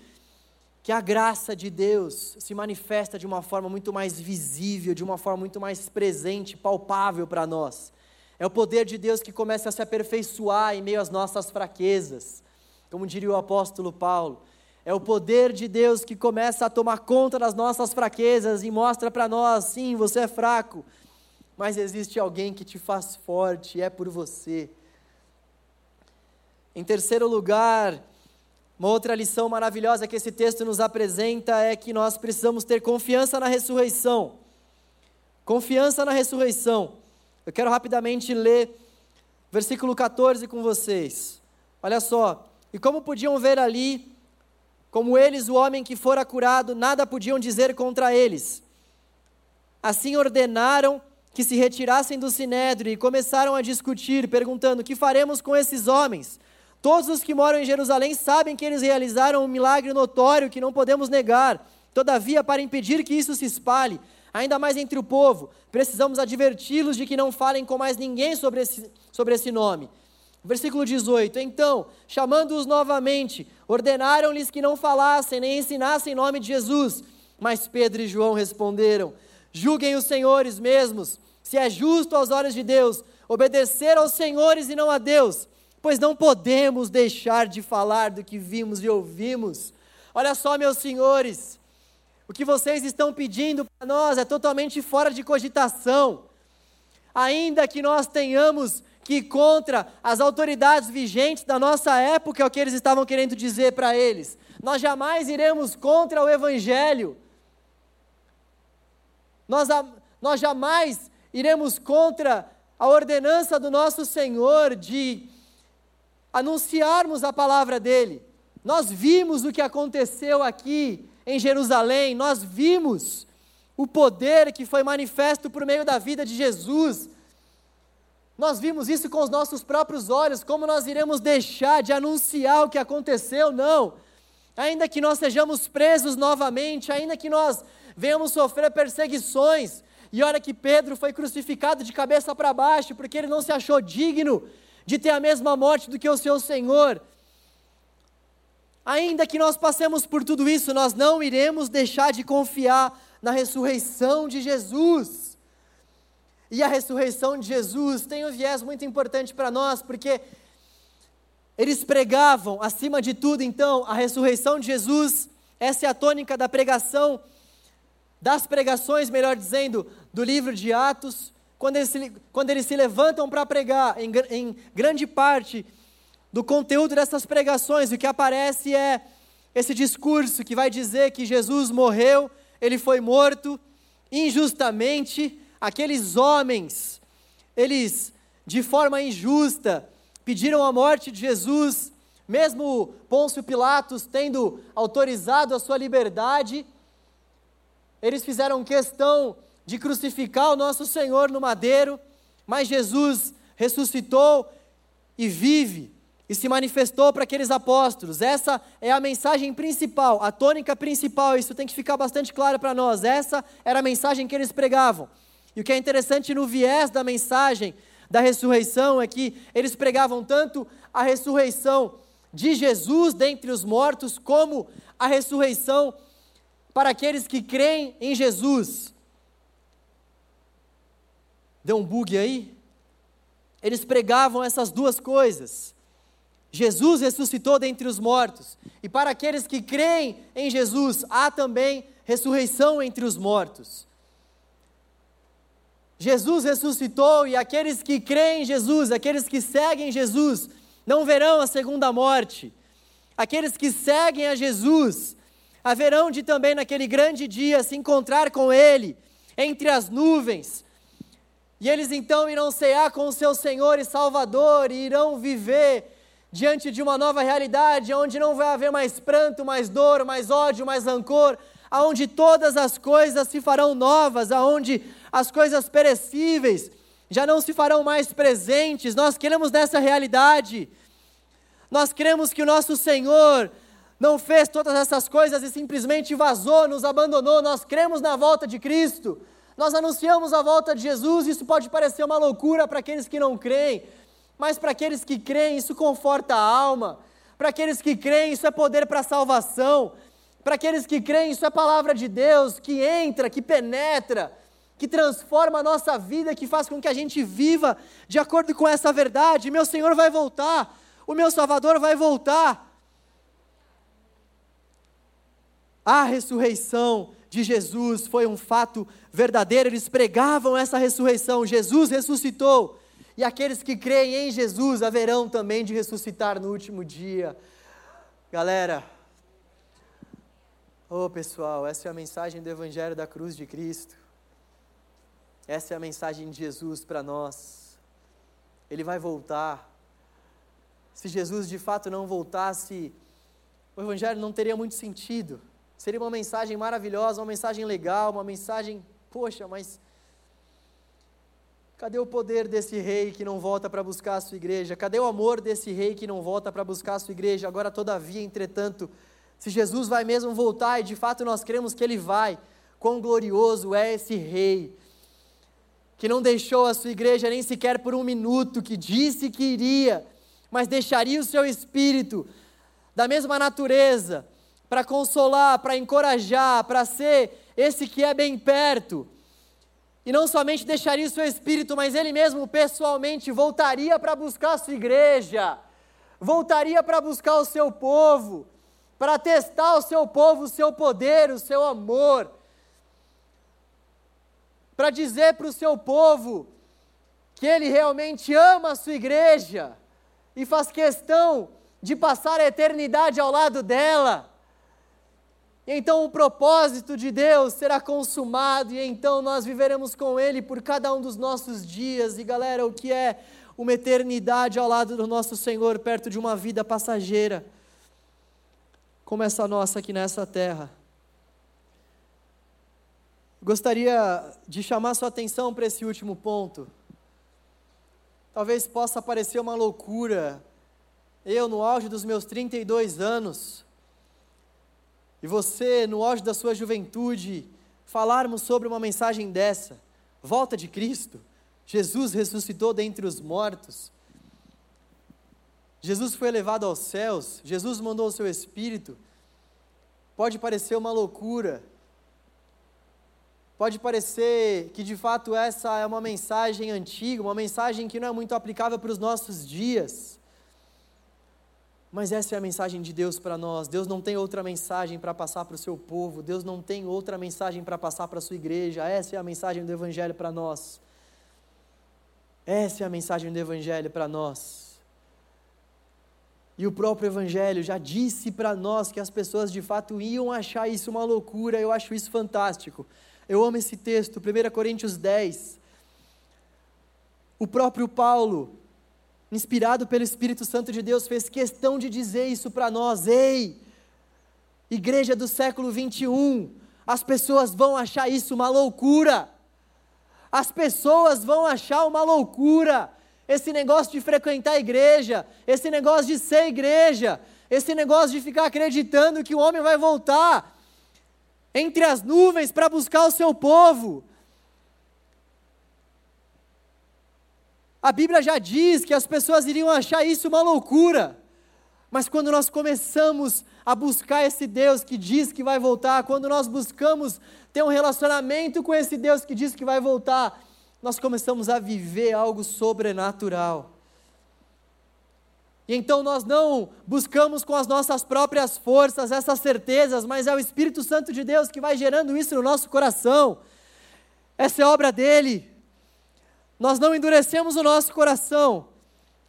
que a graça de Deus se manifesta de uma forma muito mais visível, de uma forma muito mais presente, palpável para nós. É o poder de Deus que começa a se aperfeiçoar em meio às nossas fraquezas, como diria o apóstolo Paulo. É o poder de Deus que começa a tomar conta das nossas fraquezas e mostra para nós: sim, você é fraco, mas existe alguém que te faz forte, é por você. Em terceiro lugar, uma outra lição maravilhosa que esse texto nos apresenta é que nós precisamos ter confiança na ressurreição. Confiança na ressurreição. Eu quero rapidamente ler versículo 14 com vocês. Olha só. E como podiam ver ali, como eles, o homem que fora curado, nada podiam dizer contra eles. Assim ordenaram que se retirassem do sinédrio e começaram a discutir, perguntando: Que faremos com esses homens? Todos os que moram em Jerusalém sabem que eles realizaram um milagre notório que não podemos negar. Todavia, para impedir que isso se espalhe, ainda mais entre o povo, precisamos adverti-los de que não falem com mais ninguém sobre esse, sobre esse nome. Versículo 18: Então, chamando-os novamente, ordenaram-lhes que não falassem nem ensinassem em nome de Jesus. Mas Pedro e João responderam: Julguem os senhores mesmos, se é justo aos olhos de Deus obedecer aos senhores e não a Deus, pois não podemos deixar de falar do que vimos e ouvimos. Olha só, meus senhores, o que vocês estão pedindo para nós é totalmente fora de cogitação. Ainda que nós tenhamos que contra as autoridades vigentes da nossa época é o que eles estavam querendo dizer para eles. Nós jamais iremos contra o Evangelho. Nós, nós jamais iremos contra a ordenança do nosso Senhor de anunciarmos a palavra dele. Nós vimos o que aconteceu aqui em Jerusalém, nós vimos o poder que foi manifesto por meio da vida de Jesus nós vimos isso com os nossos próprios olhos, como nós iremos deixar de anunciar o que aconteceu? Não. Ainda que nós sejamos presos novamente, ainda que nós venhamos sofrer perseguições, e olha que Pedro foi crucificado de cabeça para baixo, porque ele não se achou digno de ter a mesma morte do que o seu Senhor. Ainda que nós passemos por tudo isso, nós não iremos deixar de confiar na ressurreição de Jesus e a ressurreição de Jesus tem um viés muito importante para nós, porque eles pregavam, acima de tudo, então, a ressurreição de Jesus. Essa é a tônica da pregação, das pregações, melhor dizendo, do livro de Atos. Quando eles se, quando eles se levantam para pregar, em, em grande parte do conteúdo dessas pregações, o que aparece é esse discurso que vai dizer que Jesus morreu, ele foi morto injustamente, aqueles homens, eles, de forma injusta, pediram a morte de Jesus, mesmo Pôncio Pilatos tendo autorizado a sua liberdade, eles fizeram questão de crucificar o nosso Senhor no madeiro, mas Jesus ressuscitou e vive e se manifestou para aqueles apóstolos. Essa é a mensagem principal, a tônica principal, isso tem que ficar bastante claro para nós. Essa era a mensagem que eles pregavam. E o que é interessante no viés da mensagem da ressurreição é que eles pregavam tanto a ressurreição de Jesus dentre os mortos, como a ressurreição para aqueles que creem em Jesus. Deu um bug aí? Eles pregavam essas duas coisas. Jesus ressuscitou dentre os mortos, e para aqueles que creem em Jesus, há também ressurreição entre os mortos. Jesus ressuscitou e aqueles que creem em Jesus, aqueles que seguem Jesus, não verão a segunda morte. Aqueles que seguem a Jesus haverão de também naquele grande dia se encontrar com Ele entre as nuvens. E eles então irão cear com o seu Senhor e Salvador e irão viver diante de uma nova realidade, onde não vai haver mais pranto, mais dor, mais ódio, mais rancor, aonde todas as coisas se farão novas, aonde as coisas perecíveis já não se farão mais presentes. Nós queremos nessa realidade. Nós cremos que o nosso Senhor não fez todas essas coisas e simplesmente vazou, nos abandonou. Nós cremos na volta de Cristo. Nós anunciamos a volta de Jesus, isso pode parecer uma loucura para aqueles que não creem, mas para aqueles que creem, isso conforta a alma. Para aqueles que creem, isso é poder para a salvação. Para aqueles que creem, isso é palavra de Deus que entra, que penetra, que transforma a nossa vida, que faz com que a gente viva de acordo com essa verdade. Meu Senhor vai voltar, o meu Salvador vai voltar. A ressurreição de Jesus foi um fato verdadeiro, eles pregavam essa ressurreição. Jesus ressuscitou, e aqueles que creem em Jesus haverão também de ressuscitar no último dia. Galera, oh pessoal, essa é a mensagem do Evangelho da cruz de Cristo. Essa é a mensagem de Jesus para nós. Ele vai voltar. Se Jesus de fato não voltasse, o Evangelho não teria muito sentido. Seria uma mensagem maravilhosa, uma mensagem legal, uma mensagem, poxa, mas cadê o poder desse rei que não volta para buscar a sua igreja? Cadê o amor desse rei que não volta para buscar a sua igreja? Agora, todavia, entretanto, se Jesus vai mesmo voltar, e de fato nós cremos que ele vai, quão glorioso é esse rei, que não deixou a sua igreja nem sequer por um minuto, que disse que iria, mas deixaria o seu espírito da mesma natureza para consolar, para encorajar, para ser esse que é bem perto. E não somente deixaria o seu espírito, mas ele mesmo pessoalmente voltaria para buscar a sua igreja, voltaria para buscar o seu povo, para testar o seu povo, o seu poder, o seu amor, para dizer para o seu povo que ele realmente ama a sua igreja e faz questão de passar a eternidade ao lado dela. E então o propósito de Deus será consumado, e então nós viveremos com Ele por cada um dos nossos dias. E galera, o que é uma eternidade ao lado do nosso Senhor, perto de uma vida passageira, como essa nossa aqui nessa terra? Gostaria de chamar sua atenção para esse último ponto. Talvez possa parecer uma loucura, eu, no auge dos meus 32 anos, e você, no auge da sua juventude, falarmos sobre uma mensagem dessa, volta de Cristo, Jesus ressuscitou dentre os mortos, Jesus foi elevado aos céus, Jesus mandou o seu Espírito, pode parecer uma loucura, pode parecer que de fato essa é uma mensagem antiga, uma mensagem que não é muito aplicável para os nossos dias, mas essa é a mensagem de Deus para nós. Deus não tem outra mensagem para passar para o seu povo. Deus não tem outra mensagem para passar para a sua igreja. Essa é a mensagem do Evangelho para nós. Essa é a mensagem do Evangelho para nós. E o próprio Evangelho já disse para nós que as pessoas de fato iam achar isso uma loucura. Eu acho isso fantástico. Eu amo esse texto, 1 Coríntios 10. O próprio Paulo, inspirado pelo Espírito Santo de Deus, fez questão de dizer isso para nós: ei, igreja do século 21, as pessoas vão achar isso uma loucura. As pessoas vão achar uma loucura esse negócio de frequentar a igreja, esse negócio de ser igreja, esse negócio de ficar acreditando que o homem vai voltar entre as nuvens para buscar o seu povo. A Bíblia já diz que as pessoas iriam achar isso uma loucura. Mas quando nós começamos a buscar esse Deus que diz que vai voltar, quando nós buscamos ter um relacionamento com esse Deus que diz que vai voltar, nós começamos a viver algo sobrenatural. E então nós não buscamos com as nossas próprias forças essas certezas, mas é o Espírito Santo de Deus que vai gerando isso no nosso coração. Essa é obra dele nós não endurecemos o nosso coração.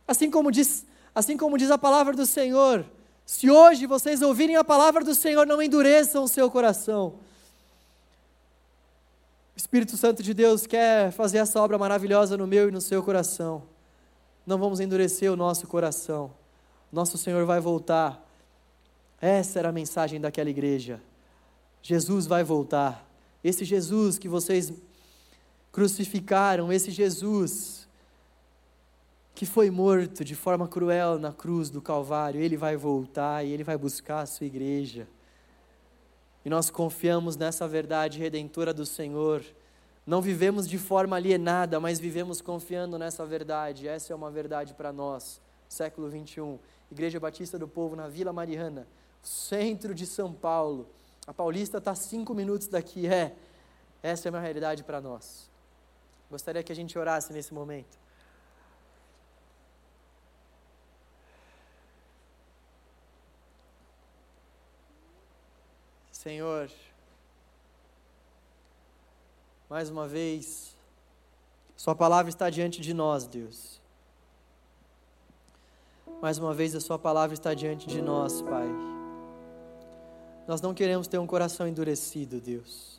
Assim como diz, assim como diz a palavra do Senhor, se hoje vocês ouvirem a palavra do Senhor, não endureçam o seu coração. Espírito Santo de Deus quer fazer essa obra maravilhosa no meu e no seu coração. Não vamos endurecer o nosso coração. Nosso Senhor vai voltar. Essa era a mensagem daquela igreja. Jesus vai voltar. Esse Jesus que vocês crucificaram esse Jesus que foi morto de forma cruel na cruz do Calvário, ele vai voltar e ele vai buscar a sua igreja. E nós confiamos nessa verdade redentora do Senhor, Não vivemos de forma alienada, mas vivemos confiando nessa verdade. Essa é uma verdade para nós, século 21. Igreja Batista do Povo na Vila Mariana, centro de São Paulo. A Paulista está cinco minutos daqui. É, essa é uma realidade para nós. Gostaria que a gente orasse nesse momento. Senhor, mais uma vez, Sua palavra está diante de nós, Deus. Mais uma vez, a Sua palavra está diante de nós, Pai. Nós não queremos ter um coração endurecido, Deus.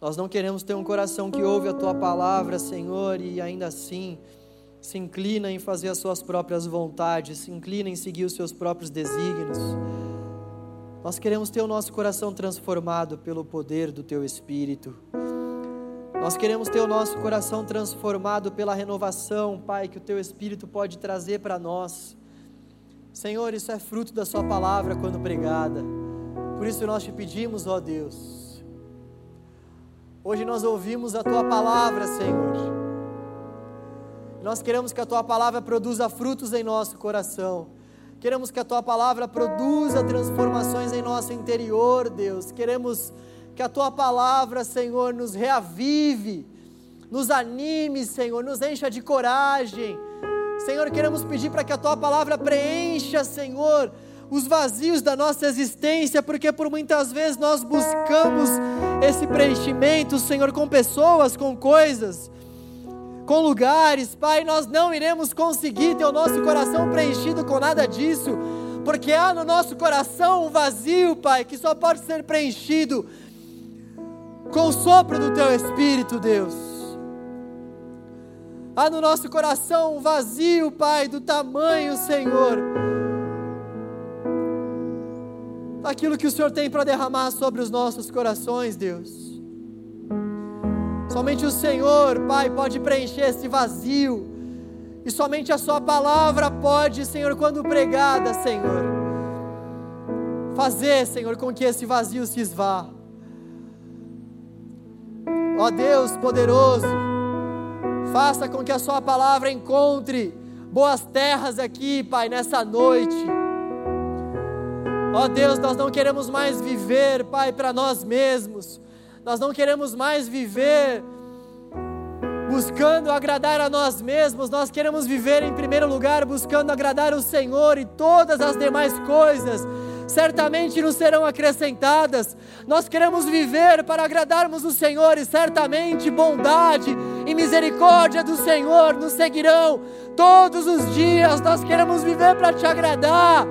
Nós não queremos ter um coração que ouve a Tua palavra, Senhor, e ainda assim se inclina em fazer as Suas próprias vontades, se inclina em seguir os Seus próprios desígnios. Nós queremos ter o nosso coração transformado pelo poder do Teu Espírito. Nós queremos ter o nosso coração transformado pela renovação, Pai, que o Teu Espírito pode trazer para nós. Senhor, isso é fruto da Sua palavra quando pregada. Por isso nós te pedimos, ó Deus. Hoje nós ouvimos a Tua palavra, Senhor. Nós queremos que a Tua palavra produza frutos em nosso coração. Queremos que a Tua palavra produza transformações em nosso interior, Deus. Queremos que a tua palavra, Senhor, nos reavive, nos anime, Senhor, nos encha de coragem. Senhor, queremos pedir para que a tua palavra preencha, Senhor, os vazios da nossa existência, porque por muitas vezes nós buscamos esse preenchimento, Senhor, com pessoas, com coisas, com lugares, Pai, nós não iremos conseguir ter o nosso coração preenchido com nada disso, porque há no nosso coração um vazio, Pai, que só pode ser preenchido com o sopro do teu Espírito, Deus. Há no nosso coração um vazio, Pai, do tamanho, Senhor, daquilo que o Senhor tem para derramar sobre os nossos corações, Deus. Somente o Senhor, Pai, pode preencher esse vazio. E somente a Sua palavra pode, Senhor, quando pregada, Senhor, fazer, Senhor, com que esse vazio se esvá. Ó Deus poderoso, faça com que a Sua palavra encontre boas terras aqui, Pai, nessa noite. Ó Deus, nós não queremos mais viver, Pai, para nós mesmos, nós não queremos mais viver buscando agradar a nós mesmos, nós queremos viver em primeiro lugar buscando agradar o Senhor e todas as demais coisas certamente nos serão acrescentadas. Nós queremos viver para agradarmos o Senhor e certamente bondade e misericórdia do Senhor nos seguirão todos os dias. Nós queremos viver para te agradar.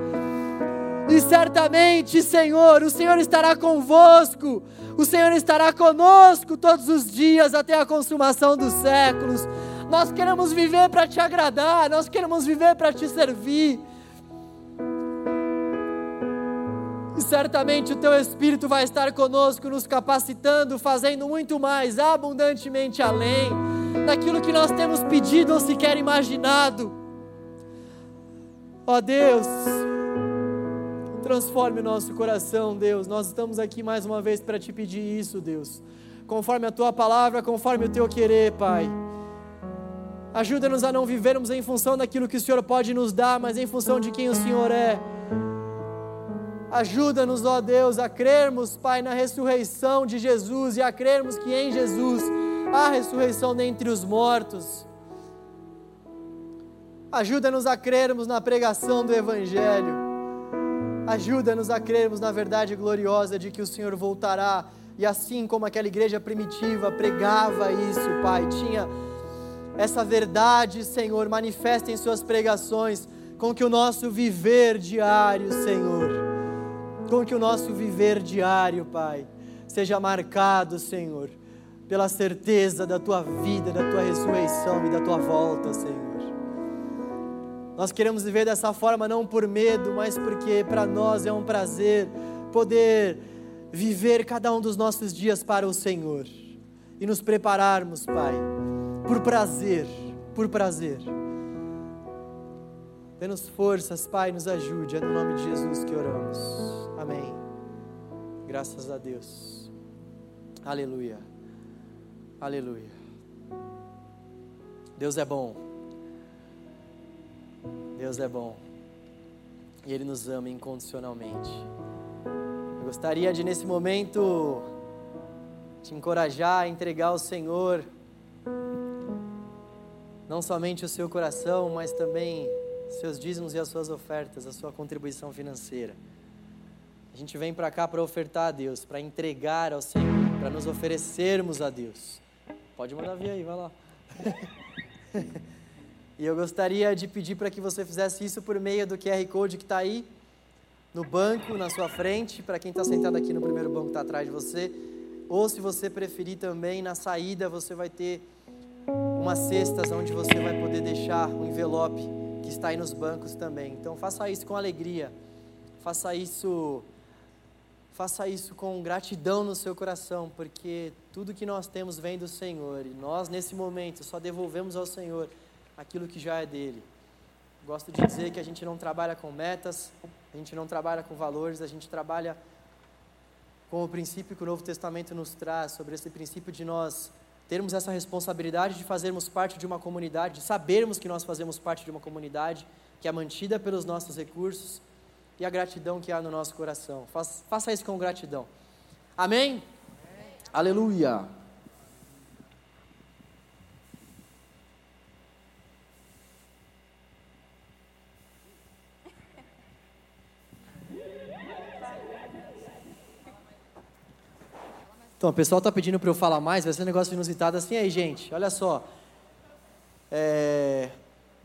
E certamente, Senhor, o Senhor estará convosco, o Senhor estará conosco todos os dias até a consumação dos séculos. Nós queremos viver para te agradar, nós queremos viver para te servir. E certamente o teu Espírito vai estar conosco, nos capacitando, fazendo muito mais, abundantemente além, daquilo que nós temos pedido ou sequer imaginado. Ó Deus, transforme o nosso coração, Deus. Nós estamos aqui mais uma vez para te pedir isso, Deus. Conforme a tua palavra, conforme o teu querer, Pai. Ajuda-nos a não vivermos em função daquilo que o Senhor pode nos dar, mas em função de quem o Senhor é. Ajuda-nos, ó Deus, a crermos, Pai, na ressurreição de Jesus e a crermos que em Jesus há ressurreição dentre os mortos. Ajuda-nos a crermos na pregação do Evangelho. Ajuda-nos a crermos na verdade gloriosa de que o Senhor voltará. E assim como aquela igreja primitiva pregava isso, Pai, tinha essa verdade, Senhor, manifesta em Suas pregações, com que o nosso viver diário, Senhor, com que o nosso viver diário, Pai, seja marcado, Senhor, pela certeza da tua vida, da tua ressurreição e da tua volta, Senhor. Nós queremos viver dessa forma não por medo, mas porque para nós é um prazer poder viver cada um dos nossos dias para o Senhor e nos prepararmos, Pai, por prazer, por prazer. Dê-nos forças, Pai, nos ajude. É no nome de Jesus que oramos. Amém. Graças a Deus. Aleluia. Aleluia. Deus é bom. Deus é bom. E Ele nos ama incondicionalmente. Eu gostaria de, nesse momento, te encorajar a entregar ao Senhor não somente o seu coração, mas também seus dízimos e as suas ofertas, a sua contribuição financeira. A gente vem para cá para ofertar a Deus, para entregar ao Senhor, para nos oferecermos a Deus. Pode mandar vir aí, vai lá. e eu gostaria de pedir para que você fizesse isso por meio do QR Code que está aí no banco, na sua frente, para quem está sentado aqui no primeiro banco que está atrás de você. Ou se você preferir também, na saída você vai ter umas cestas onde você vai poder deixar o envelope que está aí nos bancos também. Então faça isso com alegria. Faça isso faça isso com gratidão no seu coração, porque tudo que nós temos vem do Senhor e nós nesse momento só devolvemos ao Senhor aquilo que já é dele. Gosto de dizer que a gente não trabalha com metas, a gente não trabalha com valores, a gente trabalha com o princípio que o Novo Testamento nos traz, sobre esse princípio de nós termos essa responsabilidade de fazermos parte de uma comunidade, de sabermos que nós fazemos parte de uma comunidade que é mantida pelos nossos recursos e a gratidão que há no nosso coração. Faça, faça isso com gratidão. Amém? Amém. Aleluia. Então, o pessoal está pedindo para eu falar mais, vai ser um negócio inusitado assim aí, gente. Olha só. É...